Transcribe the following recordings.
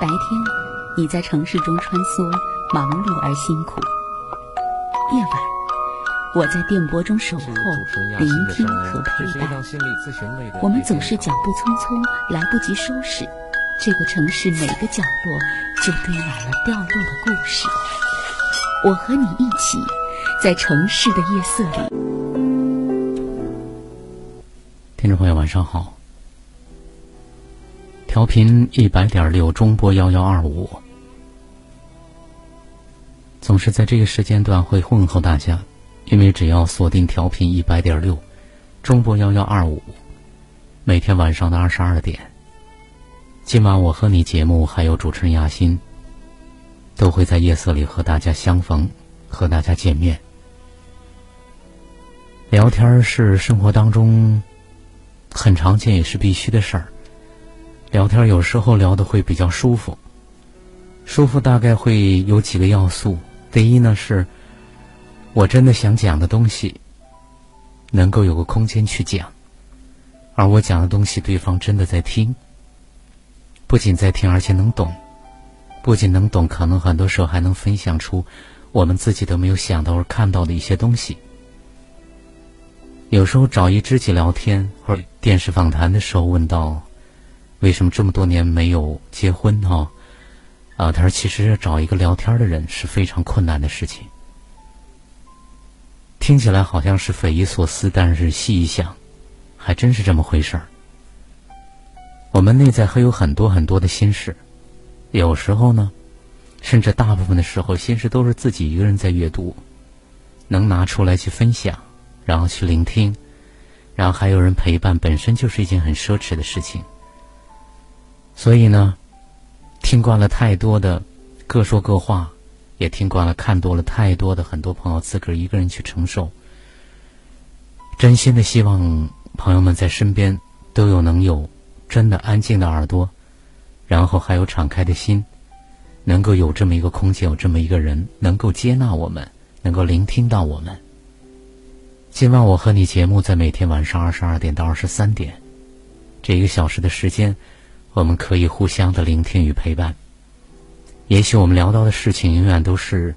白天，你在城市中穿梭，忙碌而辛苦；夜晚，我在电波中守候，聆听和陪伴。我们总是脚步匆匆，来不及收拾，这个城市每个角落就堆满了掉落的故事。我和你一起，在城市的夜色里。听众朋友，晚上好。调频一百点六，中波幺幺二五，总是在这个时间段会问候大家，因为只要锁定调频一百点六，中波幺幺二五，每天晚上的二十二点，今晚我和你节目还有主持人亚欣，都会在夜色里和大家相逢，和大家见面。聊天是生活当中很常见也是必须的事儿。聊天有时候聊的会比较舒服，舒服大概会有几个要素。第一呢是，我真的想讲的东西，能够有个空间去讲，而我讲的东西对方真的在听，不仅在听，而且能懂，不仅能懂，可能很多时候还能分享出我们自己都没有想到或看到的一些东西。有时候找一知己聊天，或者电视访谈的时候问到。为什么这么多年没有结婚呢？啊，他说：“其实找一个聊天的人是非常困难的事情。”听起来好像是匪夷所思，但是细一想，还真是这么回事儿。我们内在还有很多很多的心事，有时候呢，甚至大部分的时候，心事都是自己一个人在阅读，能拿出来去分享，然后去聆听，然后还有人陪伴，本身就是一件很奢侈的事情。所以呢，听惯了太多的各说各话，也听惯了看多了太多的很多朋友自个儿一个人去承受。真心的希望朋友们在身边都有能有真的安静的耳朵，然后还有敞开的心，能够有这么一个空间，有这么一个人能够接纳我们，能够聆听到我们。今晚我和你节目在每天晚上二十二点到二十三点，这一个小时的时间。我们可以互相的聆听与陪伴。也许我们聊到的事情永远都是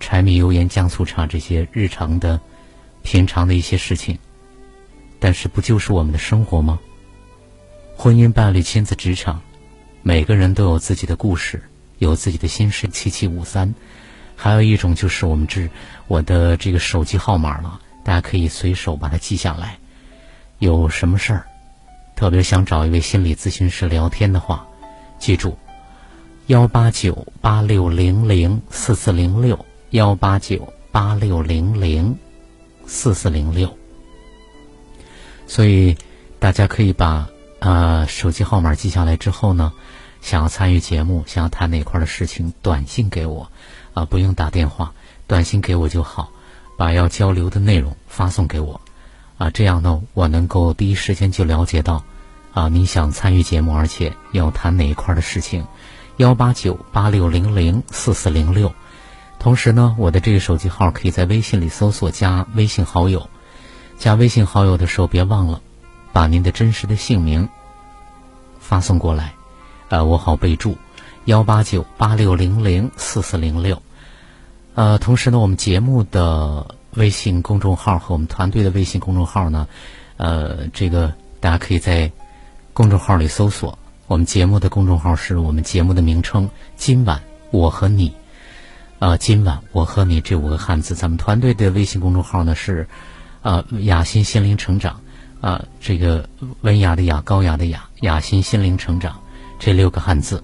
柴米油盐酱醋茶这些日常的、平常的一些事情，但是不就是我们的生活吗？婚姻、伴侣、亲子、职场，每个人都有自己的故事，有自己的心事。七七五三，还有一种就是我们这我的这个手机号码了，大家可以随手把它记下来。有什么事儿？特别想找一位心理咨询师聊天的话，记住：幺八九八六零零四四零六，幺八九八六零零四四零六。所以大家可以把呃手机号码记下来之后呢，想要参与节目，想要谈哪块的事情，短信给我，啊不用打电话，短信给我就好，把要交流的内容发送给我，啊这样呢我能够第一时间就了解到。啊，你想参与节目，而且要谈哪一块的事情？幺八九八六零零四四零六。同时呢，我的这个手机号可以在微信里搜索加微信好友。加微信好友的时候，别忘了把您的真实的姓名发送过来，呃，我好备注。幺八九八六零零四四零六。呃，同时呢，我们节目的微信公众号和我们团队的微信公众号呢，呃，这个大家可以在。公众号里搜索我们节目的公众号是我们节目的名称。今晚我和你，呃，今晚我和你这五个汉字。咱们团队的微信公众号呢是，呃，雅欣心灵成长，啊，这个文雅的雅，高雅的雅，雅欣心灵成长这六个汉字。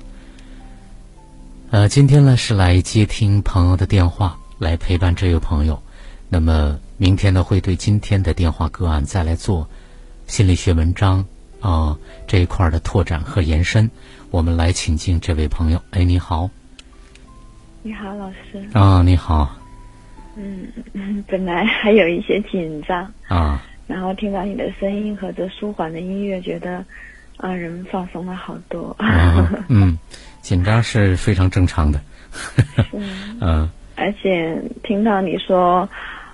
呃，今天呢是来接听朋友的电话，来陪伴这位朋友。那么明天呢会对今天的电话个案再来做心理学文章。啊，这一块的拓展和延伸，我们来请进这位朋友。哎，你好。你好，老师。啊，你好。嗯，本来还有一些紧张啊，然后听到你的声音和这舒缓的音乐，觉得啊，人们放松了好多。嗯，紧张是非常正常的。嗯。而且听到你说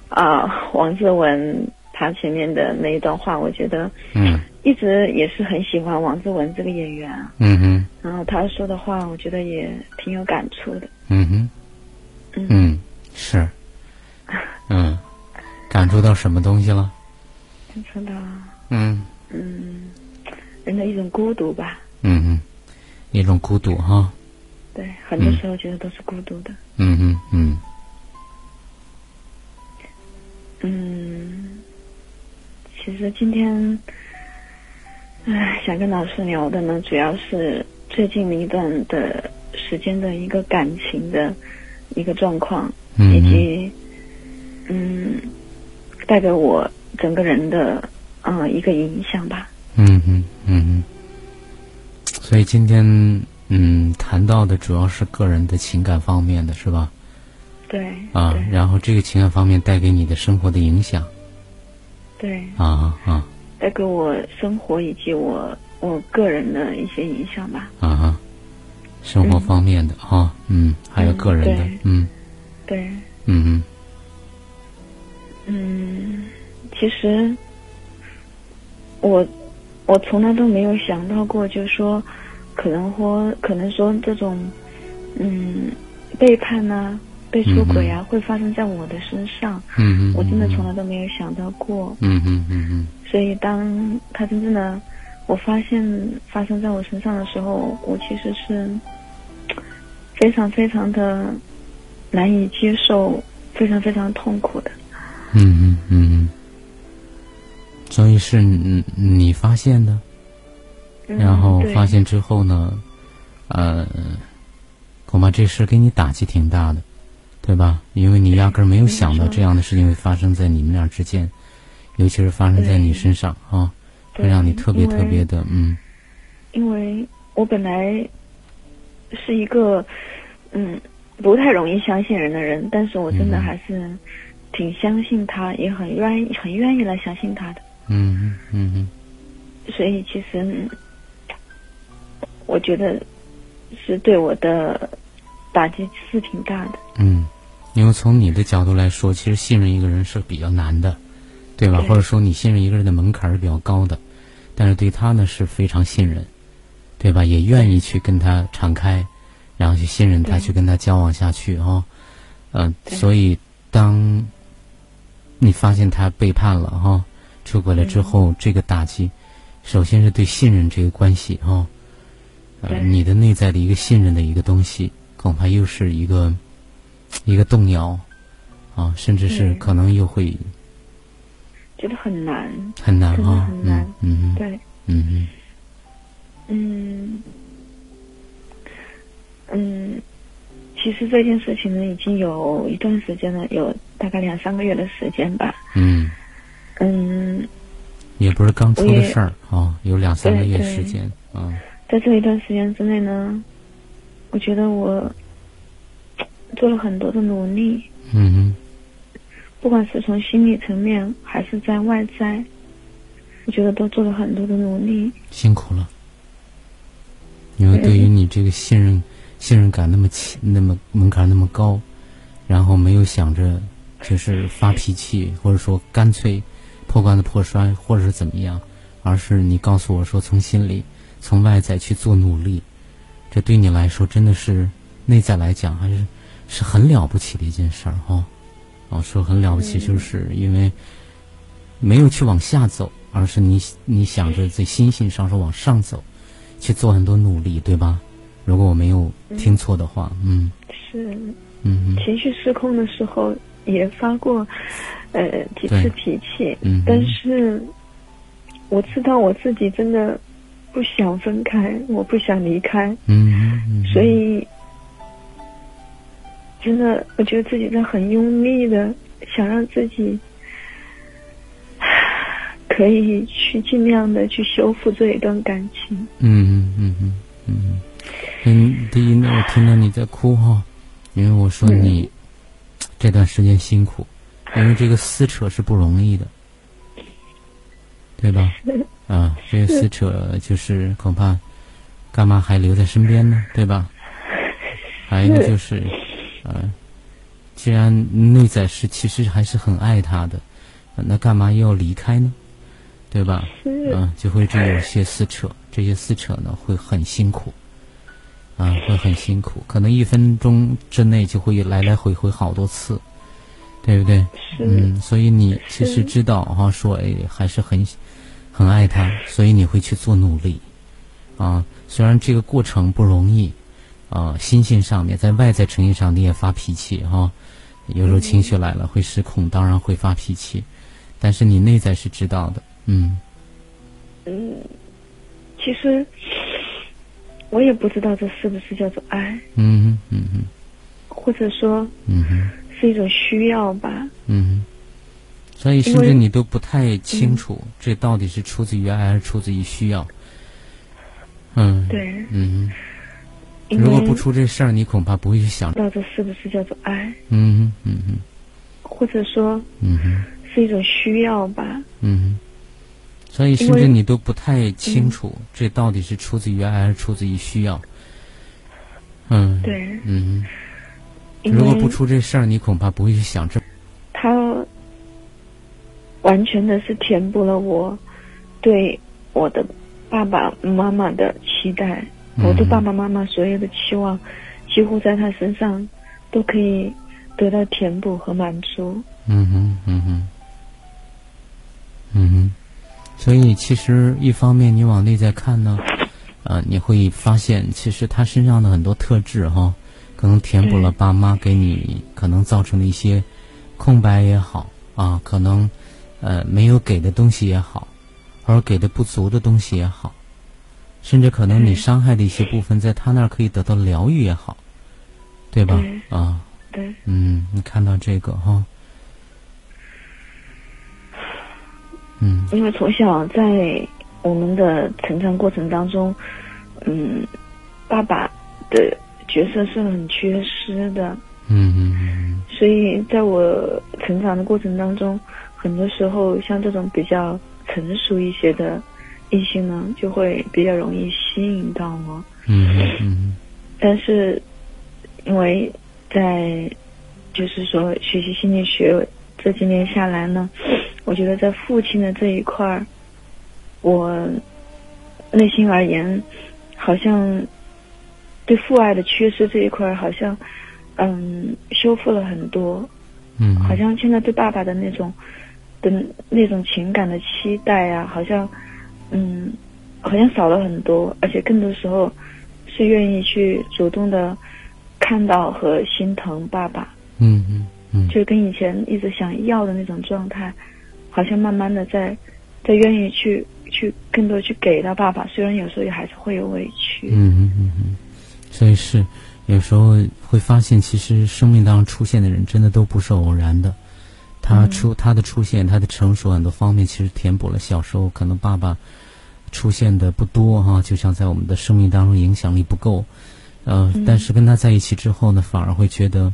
啊，王志文他前面的那一段话，我觉得嗯。一直也是很喜欢王志文这个演员，嗯哼，然后他说的话，我觉得也挺有感触的。嗯哼，嗯，是，嗯，感触到什么东西了？感触到，嗯嗯，人的一种孤独吧。嗯嗯，一种孤独哈。对，很多时候觉得都是孤独的。嗯嗯嗯。嗯，其实今天，唉，想跟老师聊的呢，主要是最近一段的时间的一个感情的一个状况，以及嗯，带给我整个人的嗯一个影响吧。嗯嗯嗯嗯。所以今天嗯谈到的主要是个人的情感方面的是吧？对啊，然后这个情感方面带给你的生活的影响，对啊啊，带给我生活以及我我个人的一些影响吧。啊，生活方面的哈，嗯，还有个人的，嗯，对，嗯嗯，嗯，其实我我从来都没有想到过，就是说可能或可能说这种嗯背叛呢。被出轨啊，会发生在我的身上。嗯嗯，我真的从来都没有想到过。嗯嗯嗯嗯。所以，当他真正的我发现发生在我身上的时候，我其实是非常非常的难以接受，非常非常痛苦的。嗯嗯嗯嗯。所以是你你发现的，然后发现之后呢，呃，恐怕这事给你打击挺大的。对吧？因为你压根儿没有想到这样的事情会发生在你们俩之间，尤其是发生在你身上啊，会让你特别特别的嗯。因为我本来是一个嗯不太容易相信人的人，但是我真的还是挺相信他，也很愿意很愿意来相信他的。嗯嗯嗯。所以其实我觉得是对我的打击是挺大的。嗯。因为从你的角度来说，其实信任一个人是比较难的，对吧？或者说你信任一个人的门槛是比较高的，但是对他呢是非常信任，对吧？也愿意去跟他敞开，然后去信任他，去跟他交往下去哈。嗯，所以当你发现他背叛了哈，出轨了之后，这个打击，首先是对信任这个关系哈，呃，你的内在的一个信任的一个东西，恐怕又是一个。一个动摇，啊，甚至是可能又会觉得很难，很难啊，很难，嗯，对，嗯嗯，嗯嗯，其实这件事情呢，已经有一段时间了，有大概两三个月的时间吧，嗯。嗯，也不是刚出的事儿啊，有两三个月时间啊，在这一段时间之内呢，我觉得我。做了很多的努力，嗯不管是从心理层面还是在外在，我觉得都做了很多的努力。辛苦了，因为对于你这个信任、信任感那么强、那么门槛那么高，然后没有想着就是发脾气，或者说干脆破罐子破摔，或者是怎么样，而是你告诉我说从心里、从外在去做努力，这对你来说真的是内在来讲还是。是很了不起的一件事儿哈，哦，说很了不起，就是因为没有去往下走，而是你你想着在心性上是往上走，去做很多努力，对吧？如果我没有听错的话，嗯，是，嗯，情绪失控的时候也发过呃几次脾气，嗯，但是我知道我自己真的不想分开，我不想离开，嗯，所以。真的，我觉得自己在很用力的想让自己 可以去尽量的去修复这一段感情。嗯嗯嗯嗯嗯。嗯第一，呢，我听到你在哭哈，因为我说你这段时间辛苦，因为这个撕扯是不容易的，对吧？啊，这个撕扯就是恐怕干嘛还留在身边呢？对吧？还有一个就是。嗯，既然内在是其实还是很爱他的，那干嘛又要离开呢？对吧？嗯，就会这有些撕扯，这些撕扯呢会很辛苦，啊，会很辛苦，可能一分钟之内就会来来回回好多次，对不对？嗯，所以你其实知道哈，说哎，还是很很爱他，所以你会去做努力啊。虽然这个过程不容易啊，心性上面，在外在呈现上你也发脾气哈，有时候情绪来了会失控，当然会发脾气，但是你内在是知道的，嗯。嗯，其实。我也不知道这是不是叫做爱，嗯嗯嗯，或者说，嗯哼，是一种需要吧，嗯，所以甚至你都不太清楚，这到底是出自于爱还是出自于需要，嗯，对，嗯，如果不出这事儿，你恐怕不会去想到这是不是叫做爱，嗯嗯嗯，或者说，嗯哼，是一种需要吧，嗯哼。所以，甚至你都不太清楚，这到底是出自于爱还是出自于需要？嗯，对，嗯，如果不出这事儿，你恐怕不会去想这。他完全的是填补了我对我的爸爸妈妈的期待，我对爸爸妈妈所有的期望，几乎在他身上都可以得到填补和满足。嗯哼，嗯哼，嗯哼。所以，其实一方面你往内在看呢，呃，你会发现，其实他身上的很多特质哈，可能填补了爸妈给你可能造成的一些空白也好啊，可能呃没有给的东西也好，或者给的不足的东西也好，甚至可能你伤害的一些部分，在他那儿可以得到疗愈也好，对吧？啊，对，嗯，你看到这个哈。嗯，因为从小在我们的成长过程当中，嗯，爸爸的角色是很缺失的。嗯嗯嗯。所以在我成长的过程当中，很多时候像这种比较成熟一些的异性呢，就会比较容易吸引到我。嗯嗯。但是，因为在就是说学习心理学这几年下来呢。我觉得在父亲的这一块儿，我内心而言，好像对父爱的缺失这一块儿，好像嗯修复了很多，嗯，好像现在对爸爸的那种的那种情感的期待啊，好像嗯好像少了很多，而且更多时候是愿意去主动的看到和心疼爸爸，嗯嗯嗯，就跟以前一直想要的那种状态。好像慢慢的在，在愿意去去更多去给到爸爸，虽然有时候也还是会有委屈。嗯嗯嗯嗯，所以是有时候会发现，其实生命当中出现的人真的都不是偶然的。他出他的出现，他的成熟很多方面其实填补了小时候可能爸爸出现的不多哈，就像在我们的生命当中影响力不够。呃，但是跟他在一起之后呢，反而会觉得。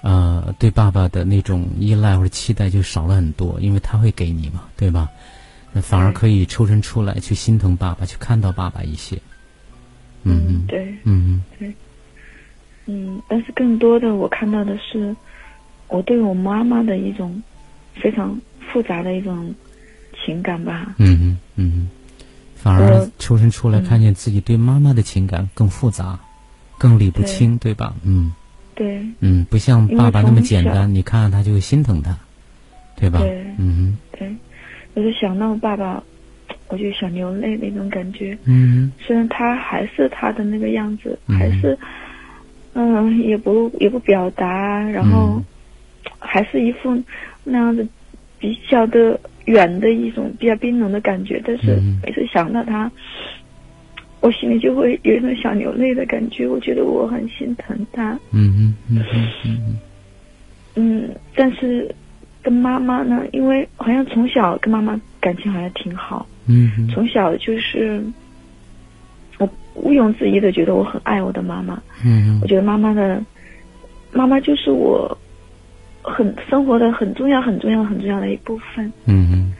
呃，对爸爸的那种依赖或者期待就少了很多，因为他会给你嘛，对吧？那反而可以抽身出来去心疼爸爸，去看到爸爸一些。嗯，对，嗯嗯，对，嗯，但是更多的我看到的是，我对我妈妈的一种非常复杂的一种情感吧。嗯嗯嗯，反而抽身出来看见自己对妈妈的情感更复杂，更理不清，对吧？嗯。对，嗯，不像爸爸那么简单，你看他就会心疼他，对吧？对，嗯，对，就是想到爸爸，我就想流泪那种感觉。嗯，虽然他还是他的那个样子，还是，嗯，也不也不表达，然后，还是一副那样子比较的远的一种比较冰冷的感觉，但是每次想到他。我心里就会有一种想流泪的感觉，我觉得我很心疼他。嗯嗯嗯嗯嗯。但是跟妈妈呢，因为好像从小跟妈妈感情好像挺好。嗯。从小就是我毋庸置疑的觉得我很爱我的妈妈。嗯。我觉得妈妈的妈妈就是我很生活的很重要、很重要、很重要的一部分。嗯嗯。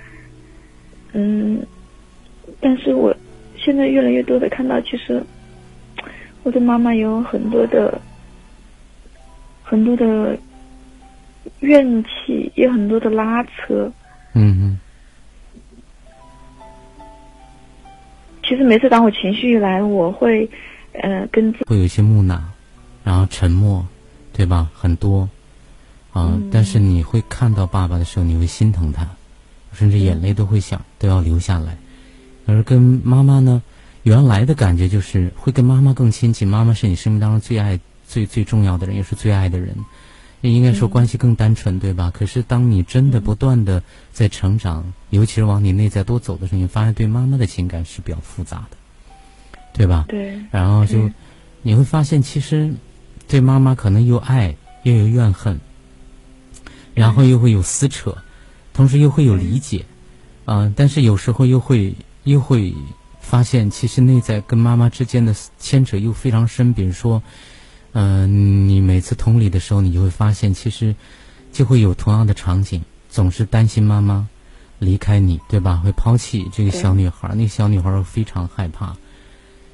嗯，但是我。现在越来越多的看到，其实我的妈妈有很多的很多的怨气，也很多的拉扯。嗯嗯。其实每次当我情绪一来，我会呃跟会有一些木讷，然后沉默，对吧？很多啊，但是你会看到爸爸的时候，你会心疼他，甚至眼泪都会想都要流下来。而跟妈妈呢，原来的感觉就是会跟妈妈更亲近，妈妈是你生命当中最爱、最最重要的人，也是最爱的人。也应该说关系更单纯，对吧？可是当你真的不断的在成长，尤其是往你内在多走的时候，你发现对妈妈的情感是比较复杂的，对吧？对。然后就你会发现，其实对妈妈可能又爱又有怨恨，然后又会有撕扯，同时又会有理解，啊，但是有时候又会又会发现，其实内在跟妈妈之间的牵扯又非常深，比如说。嗯，你每次同理的时候，你就会发现，其实就会有同样的场景，总是担心妈妈离开你，对吧？会抛弃这个小女孩，那个小女孩非常害怕，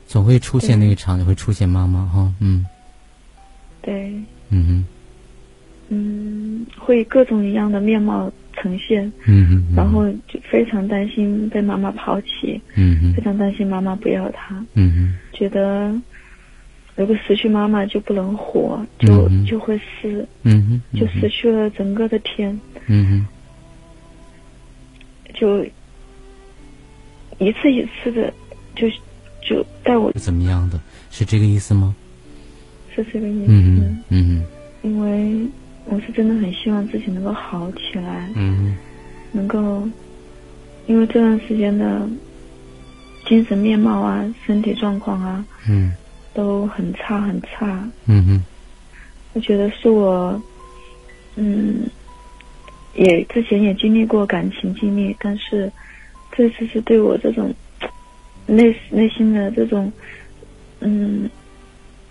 总会出现那个场景，会出现妈妈哈，嗯，对，嗯哼，嗯，会各种一样的面貌呈现，嗯哼，然后就非常担心被妈妈抛弃，嗯哼，非常担心妈妈不要他，嗯哼，觉得。如果失去妈妈就不能活，就就会死，嗯哼，就失去了整个的天，嗯哼，就一次一次的，就就带我怎么样的？是这个意思吗？是这个意思。嗯嗯因为我是真的很希望自己能够好起来，嗯，能够，因为这段时间的精神面貌啊，身体状况啊，嗯。都很差很差，嗯哼，我觉得是我，嗯，也之前也经历过感情经历，但是这次是对我这种内内心的这种嗯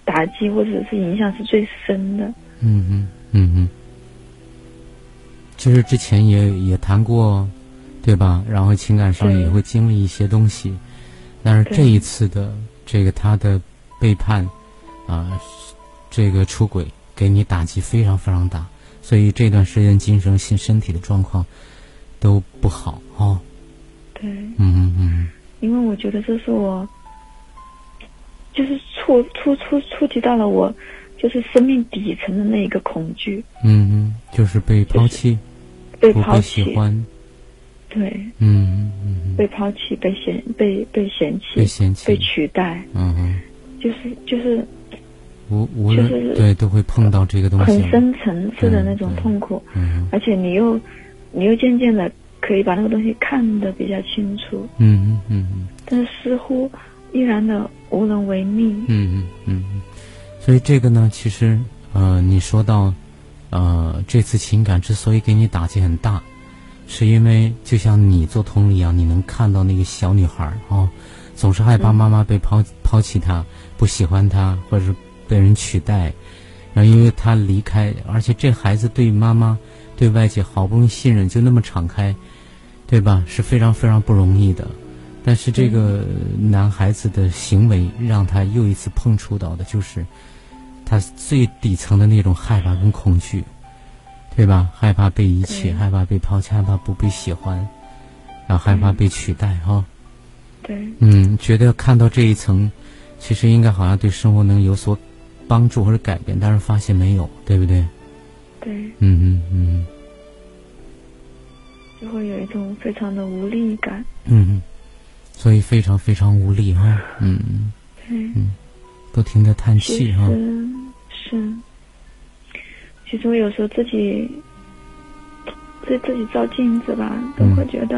打击或者是影响是最深的。嗯哼，嗯嗯，就是之前也也谈过，对吧？然后情感上也会经历一些东西，但是这一次的这个他的。背叛，啊，这个出轨给你打击非常非常大，所以这段时间精神、心、身体的状况都不好哦。对，嗯嗯嗯。因为我觉得这是我，就是触触触触及到了我，就是生命底层的那一个恐惧。嗯嗯，就是被抛弃，被抛弃，喜欢。对。嗯嗯嗯。被抛弃，被嫌，被被嫌弃，被嫌弃，被取代。嗯嗯。就是就是，无无论对都会碰到这个东西，很深层次的那种痛苦，嗯，而且你又你又渐渐的可以把那个东西看得比较清楚，嗯嗯嗯，但是似乎依然的无能为力，嗯嗯嗯嗯，所以这个呢，其实呃，你说到呃，这次情感之所以给你打击很大，是因为就像你做通一样，你能看到那个小女孩啊，总是害怕妈妈被抛抛弃她。不喜欢她，或者是被人取代，然后因为她离开，而且这孩子对妈妈、对外界好不容易信任，就那么敞开，对吧？是非常非常不容易的。但是这个男孩子的行为，让他又一次碰触到的就是他最底层的那种害怕跟恐惧，对吧？害怕被遗弃，害怕被抛弃，害怕不被喜欢，然后害怕被取代，哈。对。嗯，觉得看到这一层。其实应该好像对生活能有所帮助或者改变，但是发现没有，对不对？对。嗯嗯嗯。就会有一种非常的无力感。嗯嗯。所以非常非常无力哈。嗯嗯。对。嗯。不停的叹气哈。是。其实我有时候自己对自己照镜子吧，都会觉得。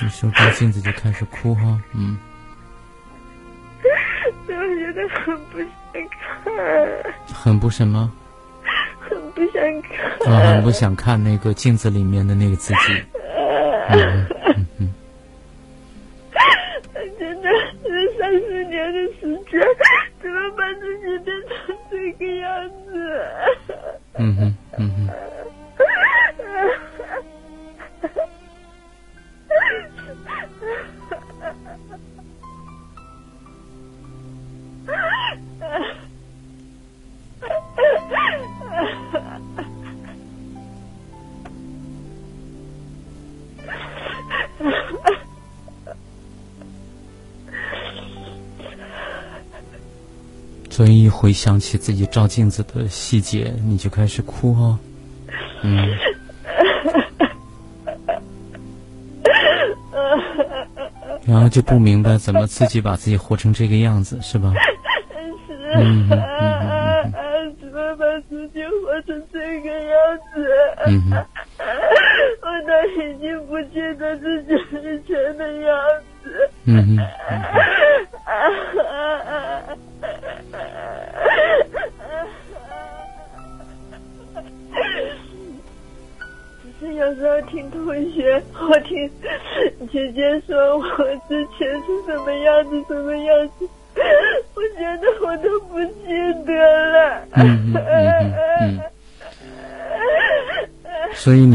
你说照镜子就开始哭哈，嗯。我觉得很不想看。很不什么？很不想看。很不想看那个镜子里面的那个自己。嗯嗯三十年的时间，怎么把自己变成这个样子？嗯哼，嗯哼。所以一回想起自己照镜子的细节，你就开始哭哦。嗯。然后就不明白怎么自己把自己活成这个样子，是吧？是。嗯嗯嗯嗯。怎么把自己活成这个样子？嗯哼。我都已经不记得自己以前的样子。嗯哼。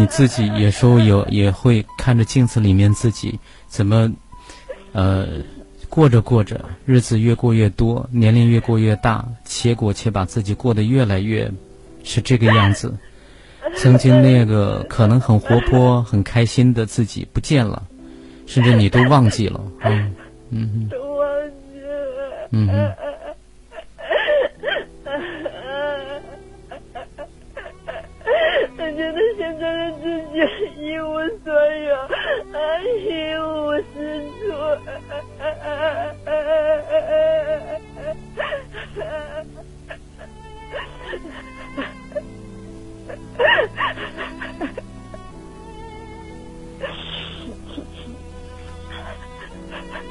自己有时候有也会看着镜子里面自己怎么，呃，过着过着日子越过越多，年龄越过越大，结果却把自己过得越来越是这个样子。曾经那个可能很活泼、很开心的自己不见了，甚至你都忘记了，嗯嗯都忘记了，嗯。觉一无所有，一无是处。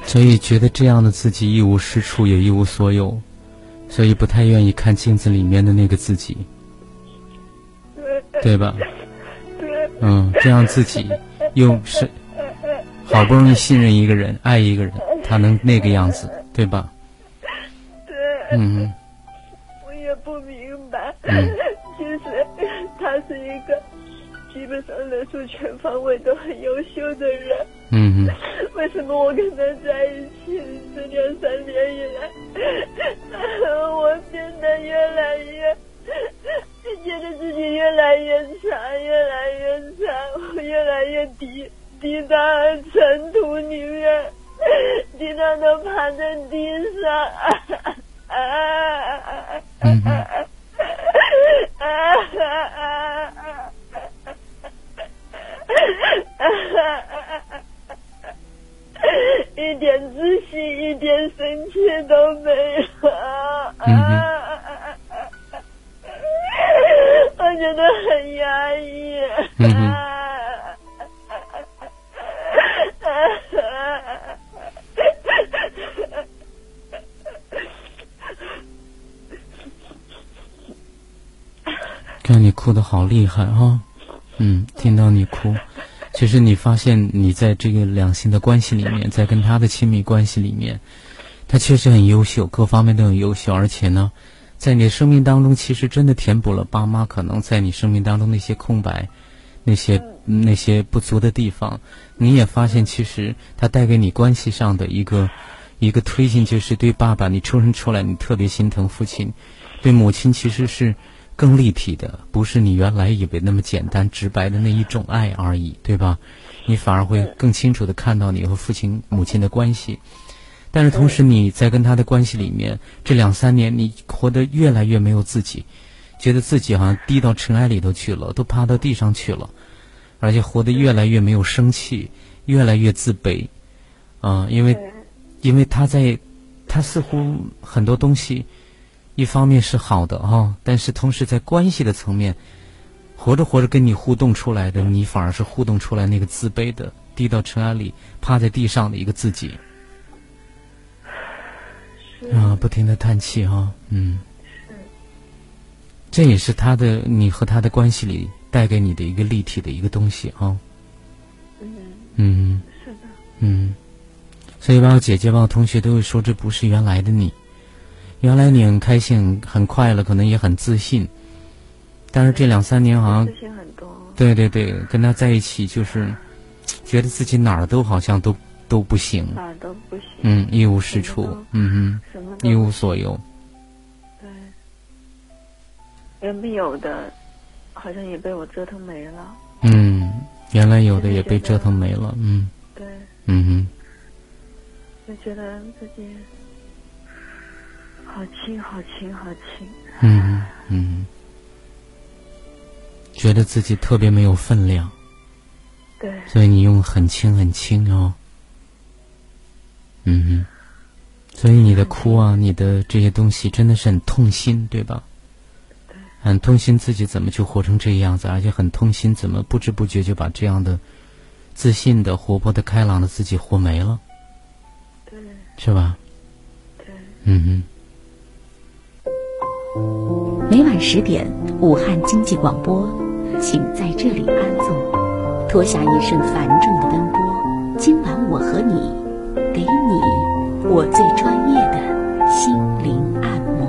所以觉得这样的自己一无是处，也一无所有，所以不太愿意看镜子里面的那个自己。对吧？嗯，这样自己又是好不容易信任一个人、爱一个人，他能那个样子，对吧？对。嗯。我也不明白。嗯。其实他是一个基本上人数全方位都很优秀的人。嗯嗯。为什么我跟他在一起这两三年以来，我变得越来越……觉得自己越来越惨，越来越惨，我越来越低低到尘土里面，低到都趴在地上。一点自信，一点生气都没有。我觉得很压抑。嗯哼看你哭的好厉害啊！嗯，听到你哭，其实你发现你在这个两性的关系里面，在跟他的亲密关系里面，他确实很优秀，各方面都很优秀，而且呢。在你的生命当中，其实真的填补了爸妈可能在你生命当中那些空白，那些那些不足的地方。你也发现，其实他带给你关系上的一个一个推进，就是对爸爸，你出生出来，你特别心疼父亲；对母亲，其实是更立体的，不是你原来以为那么简单直白的那一种爱而已，对吧？你反而会更清楚的看到你和父亲、母亲的关系。但是同时，你在跟他的关系里面，这两三年你活得越来越没有自己，觉得自己好像低到尘埃里头去了，都趴到地上去了，而且活得越来越没有生气，越来越自卑，啊，因为，因为他在，他似乎很多东西，一方面是好的啊，但是同时在关系的层面，活着活着跟你互动出来的，你反而是互动出来那个自卑的，低到尘埃里趴在地上的一个自己。啊，不停的叹气哈，嗯，是，这也是他的你和他的关系里带给你的一个立体的一个东西啊，嗯。嗯，是的，嗯，所以包括姐姐包括同学都会说这不是原来的你，原来你很开心很快乐，可能也很自信，但是这两三年好像自信很多，对对对，跟他在一起就是觉得自己哪儿都好像都。都不行，哪都不行。嗯，一无是处。嗯哼，什么一无所有。对，原本有的，好像也被我折腾没了。嗯，原来有的也被折腾没了。嗯。对。嗯哼。就觉得自己好轻，好轻，好轻。嗯嗯，觉得自己特别没有分量。对。所以你用很轻很轻哦。嗯哼。所以你的哭啊，你的这些东西真的是很痛心，对吧？对。很痛心自己怎么就活成这样子，而且很痛心怎么不知不觉就把这样的自信的、活泼的、开朗的自己活没了。对。是吧？对。嗯哼。每晚十点，武汉经济广播，请在这里安坐，脱下一身繁重的奔波。今晚我和你，给你。我最专业的心灵按摩。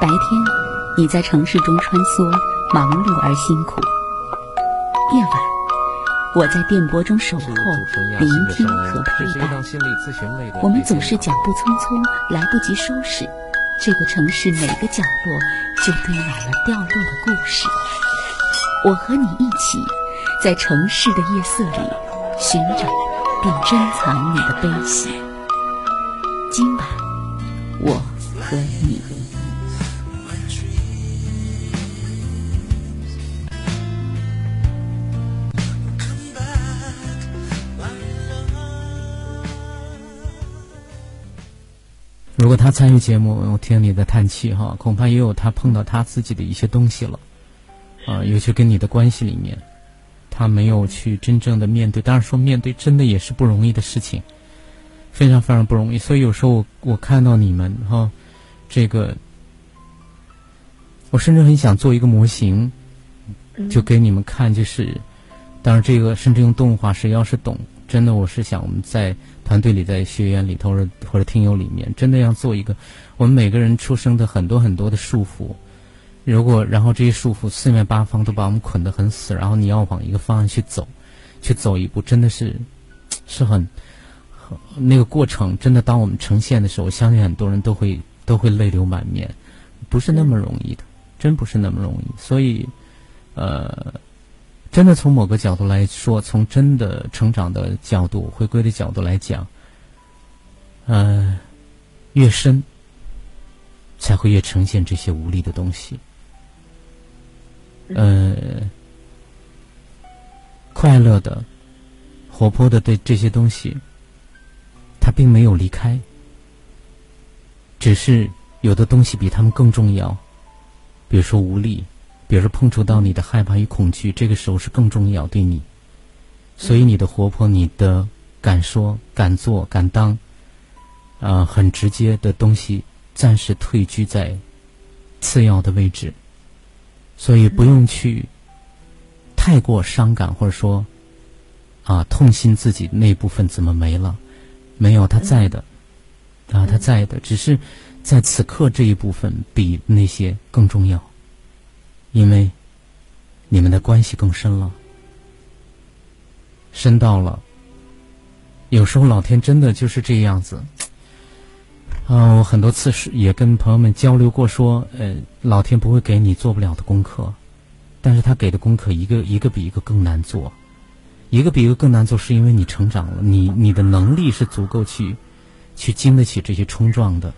白天，你在城市中穿梭，忙碌而辛苦；夜晚。我在电波中守候，聆听和陪伴。我们总是脚步匆匆，来不及收拾，这个城市每个角落就堆满了掉落的故事。我和你一起，在城市的夜色里寻找并珍藏你的悲喜。今晚，我和你。如果他参与节目，我听你的叹气哈，恐怕也有他碰到他自己的一些东西了，啊，尤其跟你的关系里面，他没有去真正的面对。当然说面对真的也是不容易的事情，非常非常不容易。所以有时候我我看到你们哈，这个，我甚至很想做一个模型，就给你们看，就是，当然这个甚至用动画，谁要是懂。真的，我是想我们在团队里，在学员里头，或者听友里面，真的要做一个我们每个人出生的很多很多的束缚。如果然后这些束缚四面八方都把我们捆得很死，然后你要往一个方向去走，去走一步，真的是是很那个过程。真的，当我们呈现的时候，我相信很多人都会都会泪流满面，不是那么容易的，真不是那么容易。所以，呃。真的从某个角度来说，从真的成长的角度、回归的角度来讲，呃，越深才会越呈现这些无力的东西。呃，快乐的、活泼的对这些东西，他并没有离开，只是有的东西比他们更重要，比如说无力。比如碰触到你的害怕与恐惧，这个时候是更重要对你，所以你的活泼、你的敢说、敢做、敢当，啊，很直接的东西，暂时退居在次要的位置，所以不用去太过伤感，或者说啊痛心自己那部分怎么没了？没有，他在的，啊，他在的，只是在此刻这一部分比那些更重要。因为你们的关系更深了，深到了，有时候老天真的就是这样子。啊，我很多次是也跟朋友们交流过，说，呃，老天不会给你做不了的功课，但是他给的功课一个一个比一个更难做，一个比一个更难做，是因为你成长了，你你的能力是足够去去经得起这些冲撞的，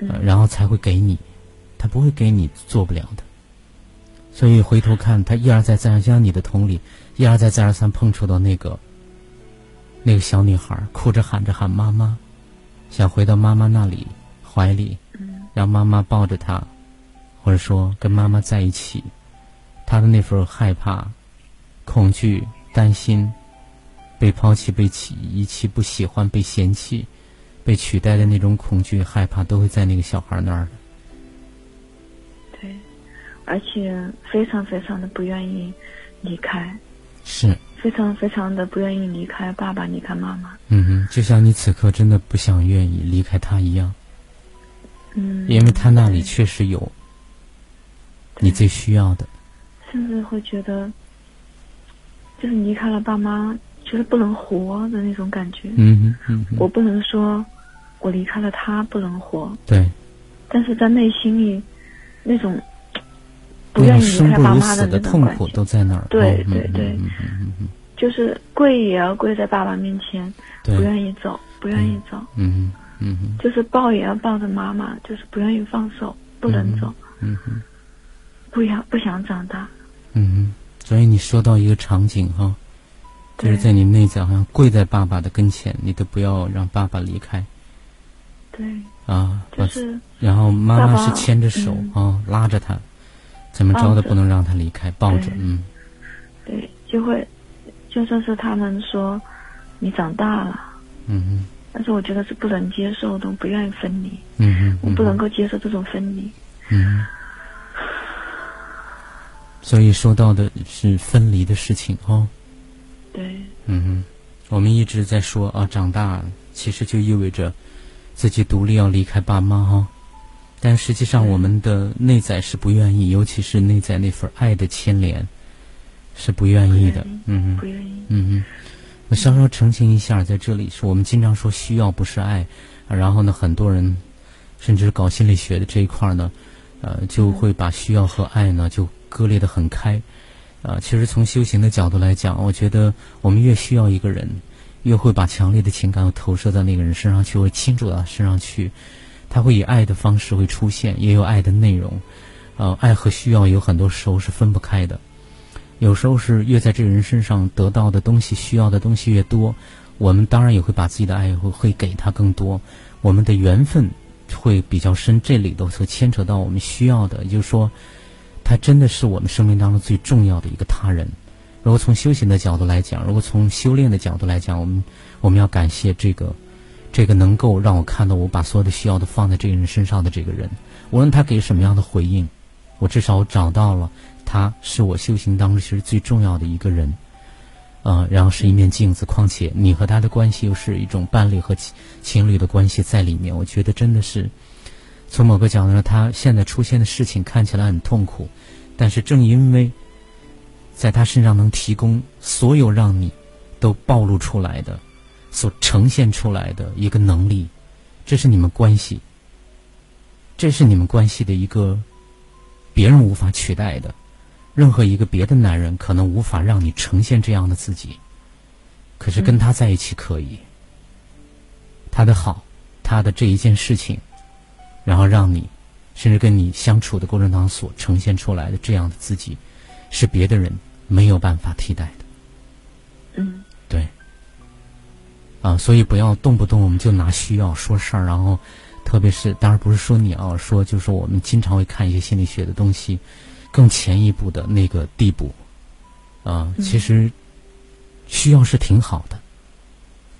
呃，然后才会给你，他不会给你做不了的。所以回头看，他一而再、再而三，你的同理，一而再、再而三碰触到那个那个小女孩，哭着喊着喊妈妈，想回到妈妈那里怀里，让妈妈抱着她，或者说跟妈妈在一起，他的那份害怕、恐惧、担心，被抛弃、被弃遗弃、不喜欢、被嫌弃、被取代的那种恐惧、害怕，都会在那个小孩那儿。而且非常非常的不愿意离开，是非常非常的不愿意离开爸爸，离开妈妈。嗯哼，就像你此刻真的不想愿意离开他一样。嗯，因为他那里确实有你最需要的。甚至会觉得，就是离开了爸妈，就就是不能活的那种感觉。嗯嗯嗯。我不能说，我离开了他不能活。对。但是在内心里，那种不愿意离开妈妈的那种痛苦都在那儿。对对对。就是跪也要跪在爸爸面前，不愿意走，不愿意走。嗯嗯。就是抱也要抱着妈妈，就是不愿意放手，不能走。嗯哼。不想不想长大。嗯，所以你说到一个场景哈，就是在你内在好像跪在爸爸的跟前，你都不要让爸爸离开。对。啊，就是。然后妈妈是牵着手啊，拉着他，怎么着都不能让他离开，抱着，嗯。对，就会，就算是他们说你长大了，嗯嗯，但是我觉得是不能接受的，不愿意分离，嗯嗯，我不能够接受这种分离，嗯。所以说到的是分离的事情哦。对。嗯，我们一直在说啊，长大其实就意味着自己独立要离开爸妈哈。但实际上，我们的内在是不愿意，尤其是内在那份爱的牵连是不愿意的。嗯不愿意。嗯嗯。我稍稍澄清一下，在这里是我们经常说需要不是爱，然后呢，很多人甚至搞心理学的这一块呢，呃，就会把需要和爱呢就。割裂的很开，啊，其实从修行的角度来讲，我觉得我们越需要一个人，越会把强烈的情感投射在那个人身上去，会倾注到他身上去。他会以爱的方式会出现，也有爱的内容。呃，爱和需要有很多时候是分不开的。有时候是越在这个人身上得到的东西、需要的东西越多，我们当然也会把自己的爱会会给他更多。我们的缘分会比较深，这里头所牵扯到我们需要的，也就是说。他真的是我们生命当中最重要的一个他人。如果从修行的角度来讲，如果从修炼的角度来讲，我们我们要感谢这个，这个能够让我看到我把所有的需要都放在这个人身上的这个人。无论他给什么样的回应，我至少找到了他是我修行当中其实最重要的一个人。啊，然后是一面镜子。况且你和他的关系又是一种伴侣和情侣的关系在里面，我觉得真的是。从某个角度上，他现在出现的事情看起来很痛苦，但是正因为，在他身上能提供所有让你都暴露出来的、所呈现出来的一个能力，这是你们关系，这是你们关系的一个别人无法取代的，任何一个别的男人可能无法让你呈现这样的自己，可是跟他在一起可以，他的好，他的这一件事情。然后让你，甚至跟你相处的过程当中所呈现出来的这样的自己，是别的人没有办法替代的。嗯，啊，所以不要动不动我们就拿需要说事儿，然后，特别是当然不是说你啊，说就是我们经常会看一些心理学的东西，更前一步的那个地步。啊，其实需要是挺好的，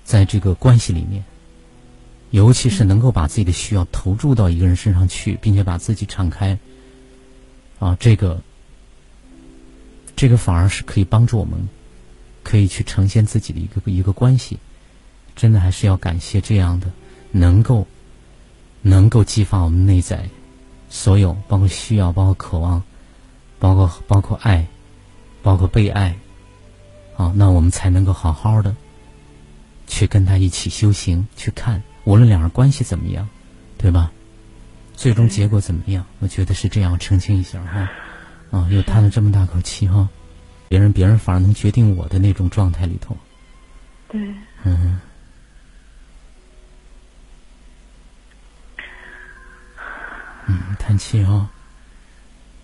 在这个关系里面。尤其是能够把自己的需要投注到一个人身上去，并且把自己敞开，啊，这个，这个反而是可以帮助我们，可以去呈现自己的一个一个关系。真的还是要感谢这样的，能够，能够激发我们内在所有，包括需要，包括渴望，包括包括爱，包括被爱，啊，那我们才能够好好的去跟他一起修行，去看。无论两人关系怎么样，对吧？最终结果怎么样？我觉得是这样，澄清一下哈。啊，又叹了这么大口气哈。别人，别人反而能决定我的那种状态里头。对。嗯。嗯，叹气哦。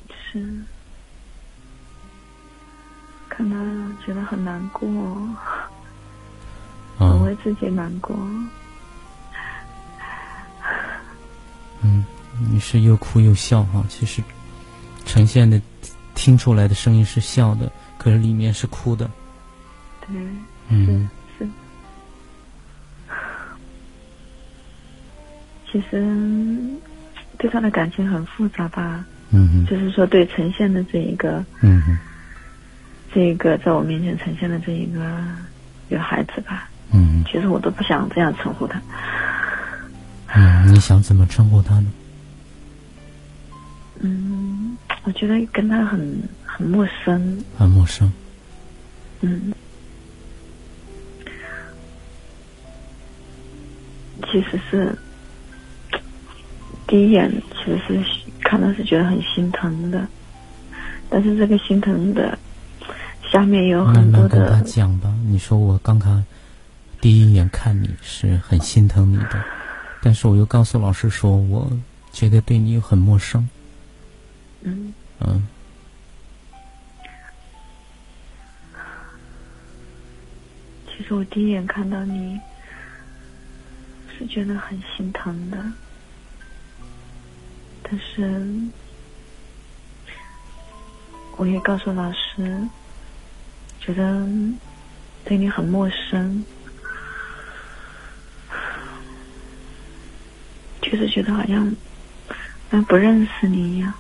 是。看他觉得很难过，我为自己难过。嗯，你是又哭又笑哈，其实呈现的听出来的声音是笑的，可是里面是哭的。对，嗯，是。其实对他的感情很复杂吧。嗯哼。就是说对呈现的这一个嗯哼。这一个在我面前呈现的这一个女孩子吧。嗯其实我都不想这样称呼他。嗯你想怎么称呼他呢？嗯我觉得跟他很很陌生。很陌生。嗯。其实是第一眼其实是看到是觉得很心疼的，但是这个心疼的下面有很多的。跟他讲吧，你说我刚刚第一眼看你是很心疼你的，但是我又告诉老师说，我觉得对你很陌生。嗯。嗯。其实我第一眼看到你。是觉得很心疼的，但是我也告诉老师，觉得对你很陌生，就是觉得好像不认识你一样，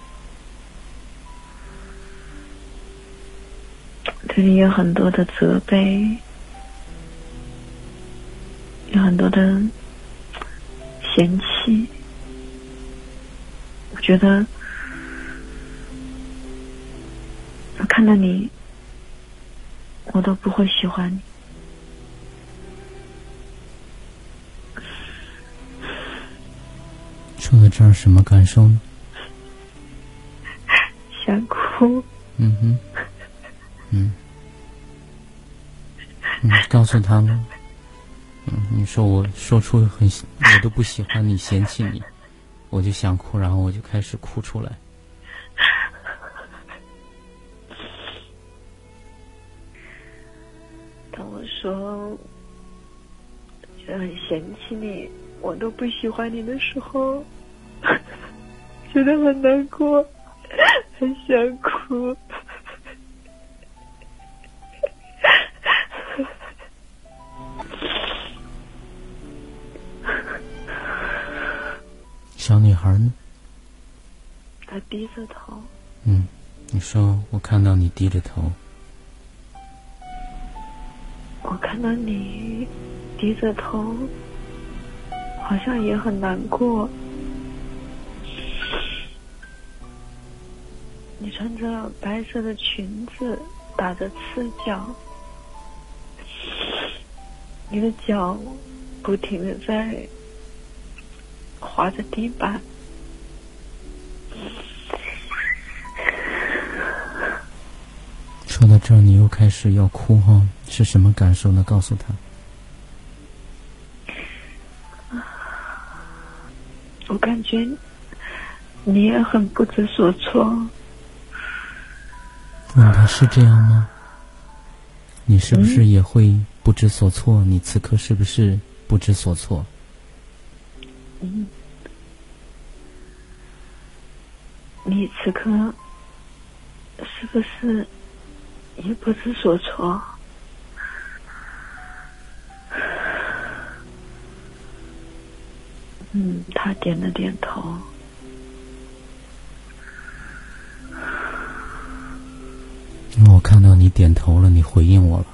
对你有很多的责备，有很多的。嫌弃，觉得我看到你，我都不会喜欢你。说到这儿，什么感受呢？想哭。嗯哼。嗯。你，告诉他们。嗯，你说我说出很，我都不喜欢你，嫌弃你，我就想哭，然后我就开始哭出来。当我说觉得很嫌弃你，我都不喜欢你的时候，觉得很难过，很想哭。小女孩呢？她低着头。嗯，你说我看到你低着头。我看到你低着头，好像也很难过。你穿着白色的裙子，打着赤脚，你的脚不停的在。划着地板，说到这儿，你又开始要哭哈？是什么感受呢？告诉他。我感觉你也很不知所措。问他是这样吗？你是不是也会不知所措？你此刻是不是不知所措？嗯，你此刻是不是也不知所措？嗯，他点了点头。我看到你点头了，你回应我了。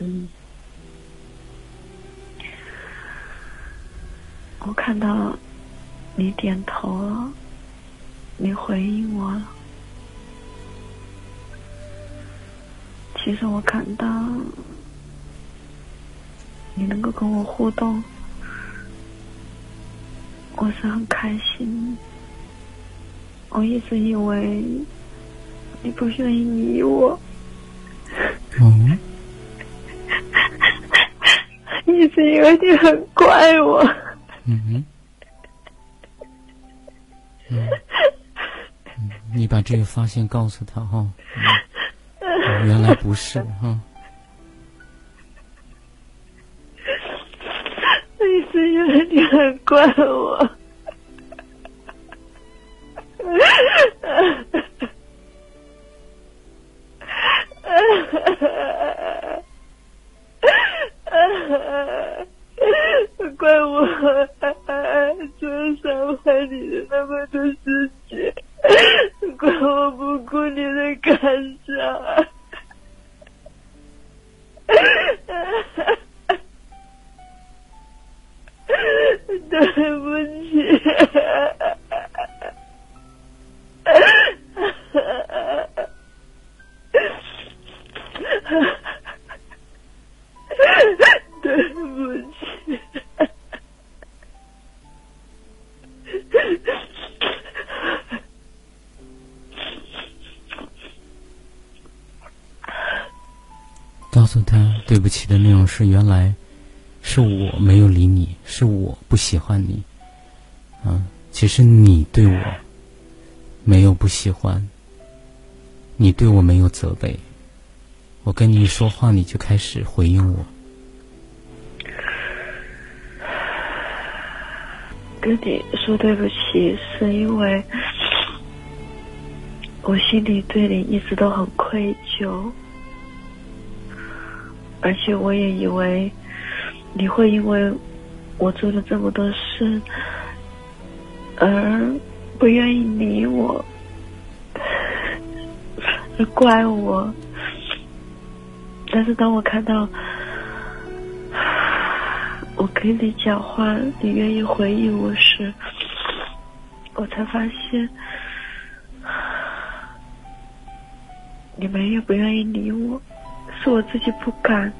嗯。我看到你点头了，你回应我了。其实我看到你能够跟我互动，我是很开心。我一直以为你不愿意理我，嗯，一直以为你很怪我。嗯哼，嗯，你把这个发现告诉他哈，原来不是哈。一直以为你很怪我。怪我做伤害你的那么多事情，怪我不顾你的感受，对不起，对不起。对不起的内容是原来是我没有理你，是我不喜欢你。啊，其实你对我没有不喜欢，你对我没有责备。我跟你说话，你就开始回应我。跟你说对不起，是因为我心里对你一直都很愧疚，而且我也以为你会因为我做了这么多事而不愿意理我，而怪我。但是当我看到我跟你讲话，你愿意回应我时，我才发现你们也不愿意理我，是我自己不敢，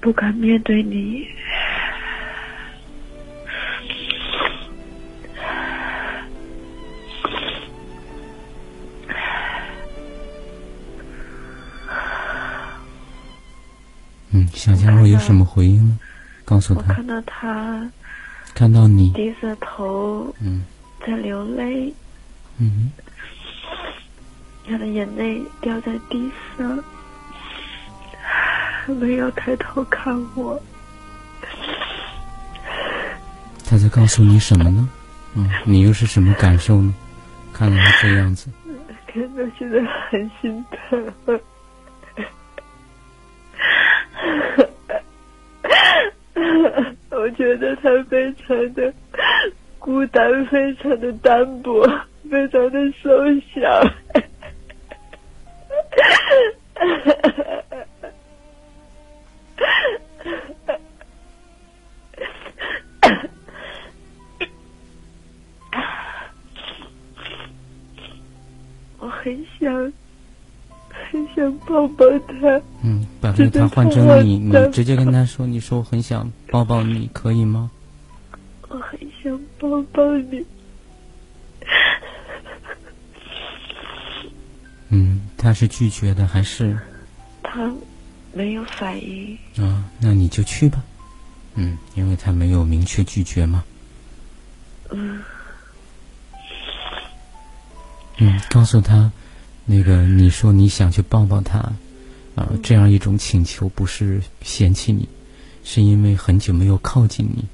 不敢面对你。嗯小家伙有什么回应呢？告诉他。我看到他，看到你低着头，嗯，在流泪，嗯，他的眼泪掉在地上，没有抬头看我。他在告诉你什么呢？嗯，你又是什么感受呢？看到他这样子，看到现在很心疼。我觉得他非常的孤单，非常的单薄，非常的瘦小。他。嗯，把这个他换成你，你直接跟他说：“你说我很想抱抱你，可以吗？”我很想抱抱你。嗯，他是拒绝的还是？他没有反应。啊，那你就去吧。嗯，因为他没有明确拒绝嘛。嗯。嗯，告诉他。那个，你说你想去抱抱他，啊，这样一种请求不是嫌弃你，是因为很久没有靠近你，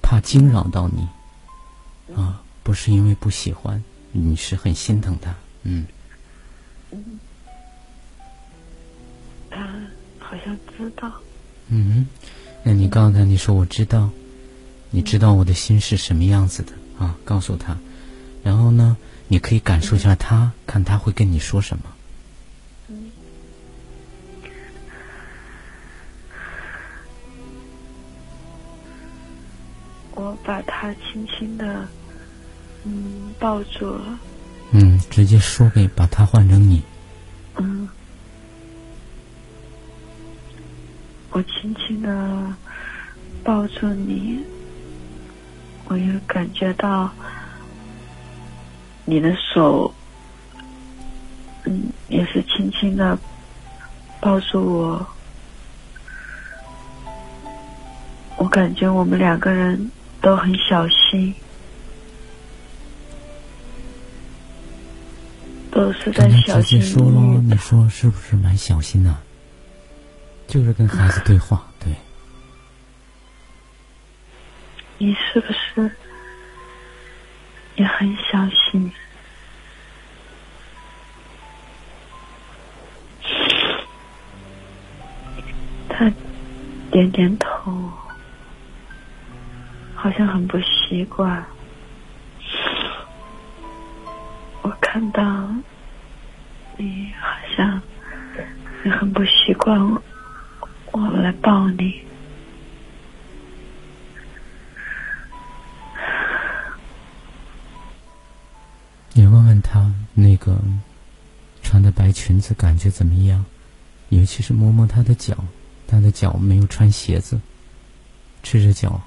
怕惊扰到你，啊，不是因为不喜欢，你是很心疼他，嗯。他好像知道。嗯，那你告诉他，你说我知道，你知道我的心是什么样子的啊？告诉他，然后呢？你可以感受一下他，看他会跟你说什么。把他轻轻的，嗯，抱住了。嗯，直接说给把他换成你。嗯。我轻轻的抱住你，我又感觉到。你的手，嗯，也是轻轻的抱住我。我感觉我们两个人都很小心，都是在小心。直接说喽，你说是不是蛮小心的？就是跟孩子对话，对。你是不是？也很小心。他点点头，很不习惯。我看到你好像也很不习惯我，我来抱你。你问问他那个穿的白裙子感觉怎么样？尤其是摸摸他的脚，他的脚没有穿鞋子，赤着脚。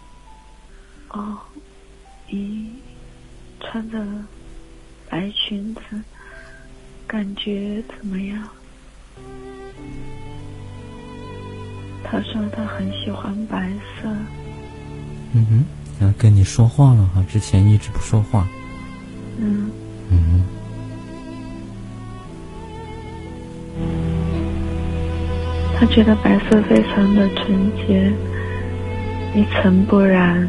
哦，你穿着白裙子，感觉怎么样？他说他很喜欢白色。嗯哼，然后跟你说话了哈，之前一直不说话。嗯。嗯。他觉得白色非常的纯洁，一尘不染。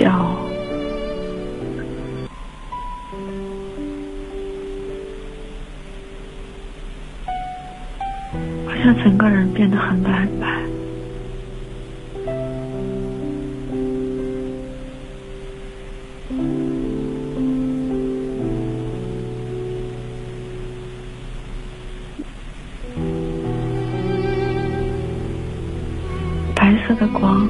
要，好像整个人变得很白白，白色的光。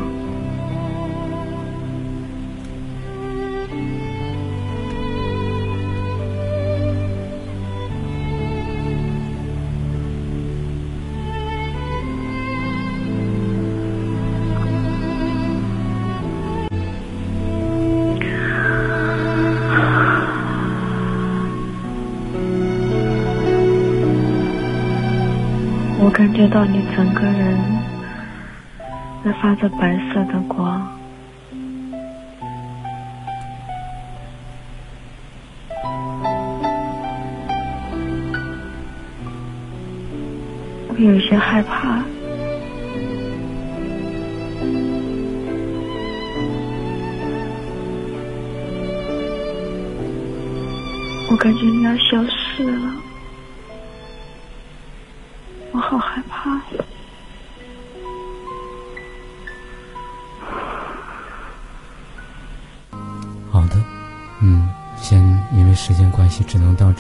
觉到你整个人。在发着白色的光，我有些害怕，我感觉你要消失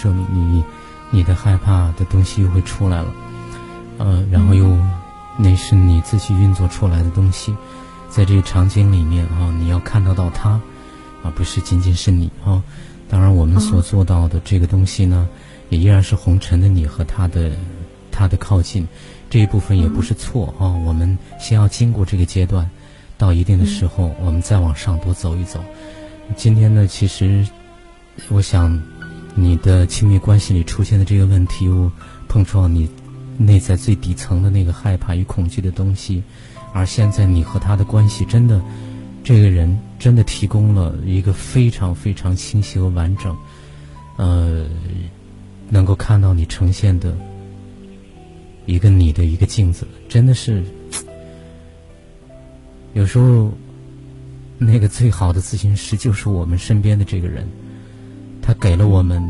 系，只能到这里。你，你的害怕的东西又会出来了，呃，然后又，那是你自己运作出来的东西，在这个场景里面啊，你要看得到他，啊，不是仅仅是你啊。当然，我们所做到的这个东西呢，也依然是红尘的你和他的，他的靠近，这一部分也不是错啊。我们先要经过这个阶段，到一定的时候，我们再往上多走一走。今天呢，其实。我想，你的亲密关系里出现的这个问题，又碰撞你内在最底层的那个害怕与恐惧的东西，而现在你和他的关系，真的，这个人真的提供了一个非常非常清晰和完整，呃，能够看到你呈现的一个你的一个镜子，真的是，有时候那个最好的咨询师就是我们身边的这个人。他给了我们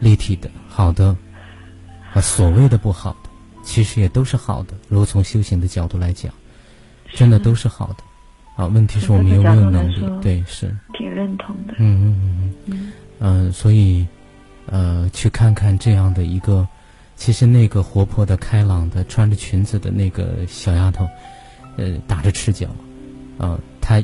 立体的、好的，啊，所谓的不好的，其实也都是好的。如果从修行的角度来讲，真的都是好的。啊，问题是我们有没有能力？对，是挺认同的。嗯嗯嗯嗯。嗯，所以，呃，去看看这样的一个，其实那个活泼的、开朗的、穿着裙子的那个小丫头，呃，打着赤脚，啊，她。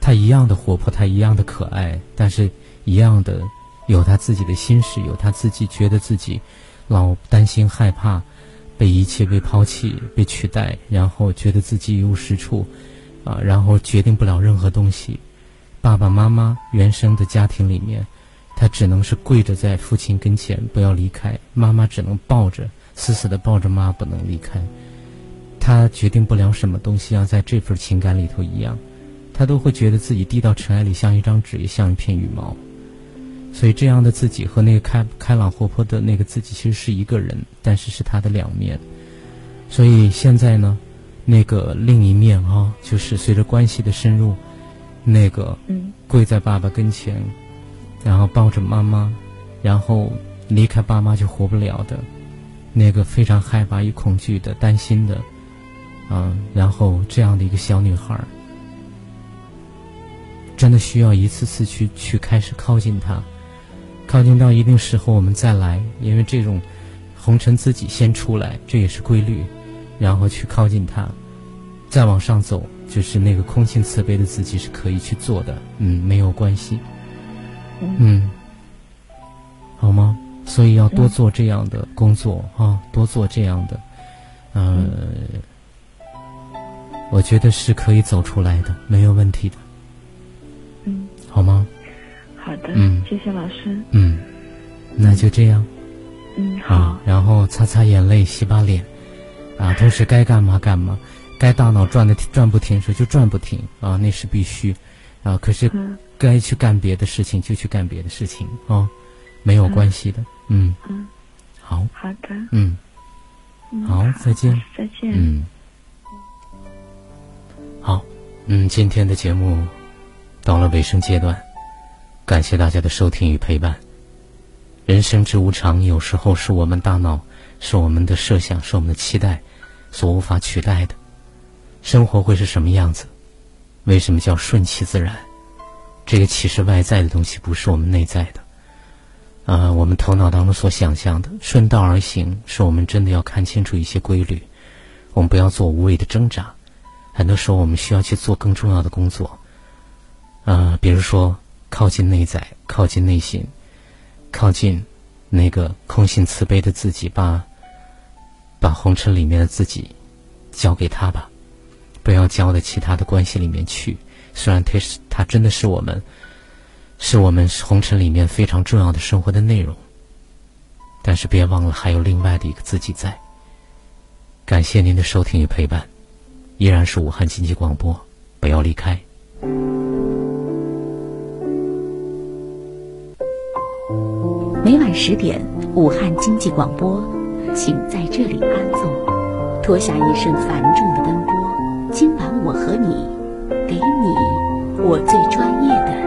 他一样的活泼，他一样的可爱，但是一样的有他自己的心事，有他自己觉得自己老担心害怕被一切被抛弃、被取代，然后觉得自己一无是处，啊，然后决定不了任何东西。爸爸妈妈原生的家庭里面，他只能是跪着在父亲跟前不要离开，妈妈只能抱着死死的抱着妈不能离开。他决定不了什么东西，要在这份情感里头一样。他都会觉得自己低到尘埃里像一张纸，也像一片羽毛。所以，这样的自己和那个开开朗活泼的那个自己其实是一个人，但是是他的两面。所以现在呢，那个另一面啊，就是随着关系的深入，那个跪在爸爸跟前，然后抱着妈妈，然后离开爸妈就活不了的，那个非常害怕与恐惧的、担心的，嗯，然后这样的一个小女孩。真的需要一次次去去开始靠近他，靠近到一定时候我们再来，因为这种红尘自己先出来，这也是规律。然后去靠近他，再往上走，就是那个空性慈悲的自己是可以去做的。嗯，没有关系。嗯，好吗？所以要多做这样的工作啊，多做这样的，呃，我觉得是可以走出来的，没有问题的。嗯，好吗？好的。嗯，谢谢老师。嗯，那就这样。嗯，好。然后擦擦眼泪，洗把脸，啊，同时该干嘛干嘛，该大脑转的转不停时就转不停啊，那是必须啊。可是该去干别的事情就去干别的事情啊，没有关系的。嗯嗯，好好的。嗯，好，再见。再见。嗯，好，嗯，今天的节目到了尾声阶段，感谢大家的收听与陪伴。人生之无常，有时候是我们大脑、是我们的设想、是我们的期待所无法取代的。生活会是什么样子？为什么叫顺其自然？这个其实外在的东西，不是我们内在的。啊，我们头脑当中所想象的，顺道而行，是我们真的要看清楚一些规律。我们不要做无谓的挣扎。很多时候，我们需要去做更重要的工作。啊，比如说靠近内在，靠近内心。靠近那个空性慈悲的自己，把把红尘里面的自己交给他吧，不要交到其他的关系里面去。虽然他是他真的是我们，是我们红尘里面非常重要的生活的内容，但是别忘了还有另外的一个自己在。感谢您的收听与陪伴，依然是武汉经济广播，不要离开。每晚十点武汉经济广播请在这里安坐脱下一身繁重的奔波。今晚我和你给你我最专业的